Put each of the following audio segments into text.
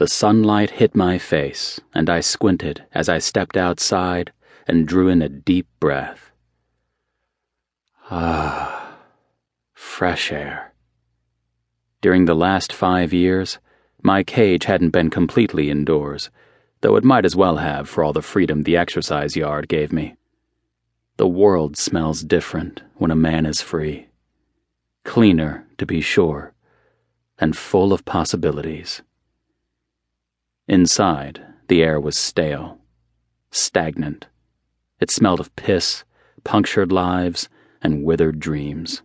The sunlight hit my face, and I squinted as I stepped outside and drew in a deep breath. Ah, fresh air. During the last five years, my cage hadn't been completely indoors, though it might as well have for all the freedom the exercise yard gave me. The world smells different when a man is free. Cleaner, to be sure, and full of possibilities. Inside, the air was stale, stagnant. It smelled of piss, punctured lives, and withered dreams.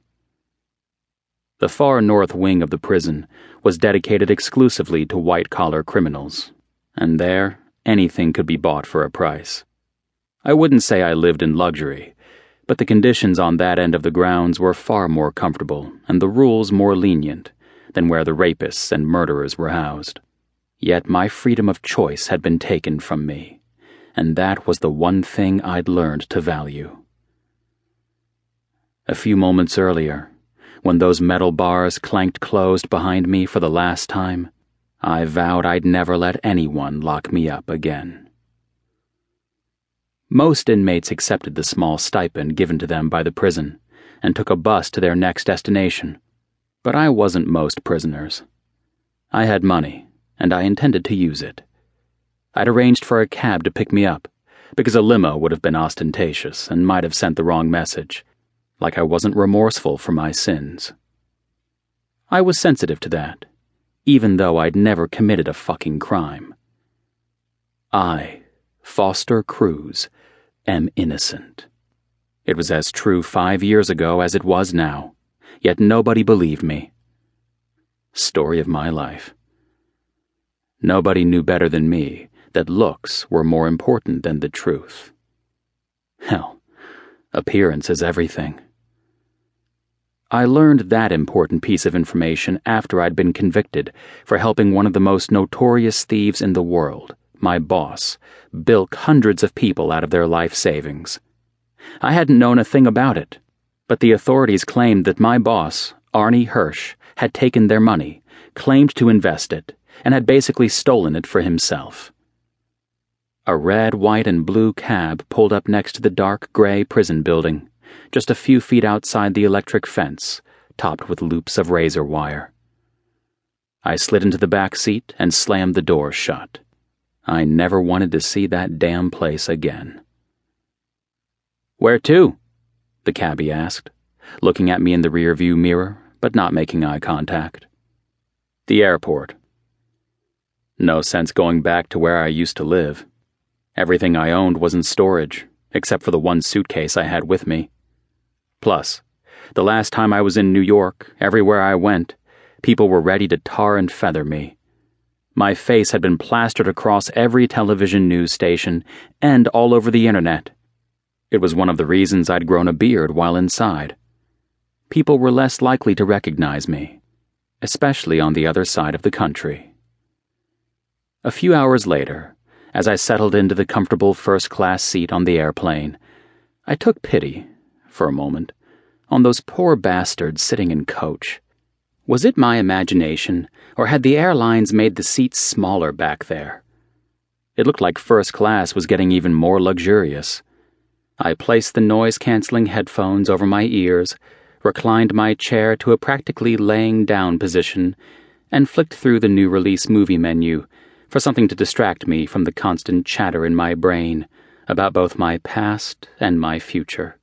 The far north wing of the prison was dedicated exclusively to white collar criminals, and there anything could be bought for a price. I wouldn't say I lived in luxury, but the conditions on that end of the grounds were far more comfortable and the rules more lenient than where the rapists and murderers were housed. Yet my freedom of choice had been taken from me, and that was the one thing I'd learned to value. A few moments earlier, when those metal bars clanked closed behind me for the last time, I vowed I'd never let anyone lock me up again. Most inmates accepted the small stipend given to them by the prison and took a bus to their next destination, but I wasn't most prisoners. I had money and I intended to use it. I'd arranged for a cab to pick me up, because a limo would have been ostentatious and might have sent the wrong message, like I wasn't remorseful for my sins. I was sensitive to that, even though I'd never committed a fucking crime. I, Foster Cruise, am innocent. It was as true five years ago as it was now, yet nobody believed me. Story of my life. Nobody knew better than me that looks were more important than the truth. Hell, appearance is everything. I learned that important piece of information after I'd been convicted for helping one of the most notorious thieves in the world, my boss, bilk hundreds of people out of their life savings. I hadn't known a thing about it, but the authorities claimed that my boss, Arnie Hirsch, had taken their money, claimed to invest it, and had basically stolen it for himself. A red, white, and blue cab pulled up next to the dark gray prison building, just a few feet outside the electric fence, topped with loops of razor wire. I slid into the back seat and slammed the door shut. I never wanted to see that damn place again. Where to? the cabbie asked, looking at me in the rearview mirror, but not making eye contact. The airport, no sense going back to where I used to live. Everything I owned was in storage, except for the one suitcase I had with me. Plus, the last time I was in New York, everywhere I went, people were ready to tar and feather me. My face had been plastered across every television news station and all over the internet. It was one of the reasons I'd grown a beard while inside. People were less likely to recognize me, especially on the other side of the country. A few hours later, as I settled into the comfortable first class seat on the airplane, I took pity, for a moment, on those poor bastards sitting in coach. Was it my imagination, or had the airlines made the seats smaller back there? It looked like first class was getting even more luxurious. I placed the noise canceling headphones over my ears, reclined my chair to a practically laying down position, and flicked through the new release movie menu for something to distract me from the constant chatter in my brain about both my past and my future.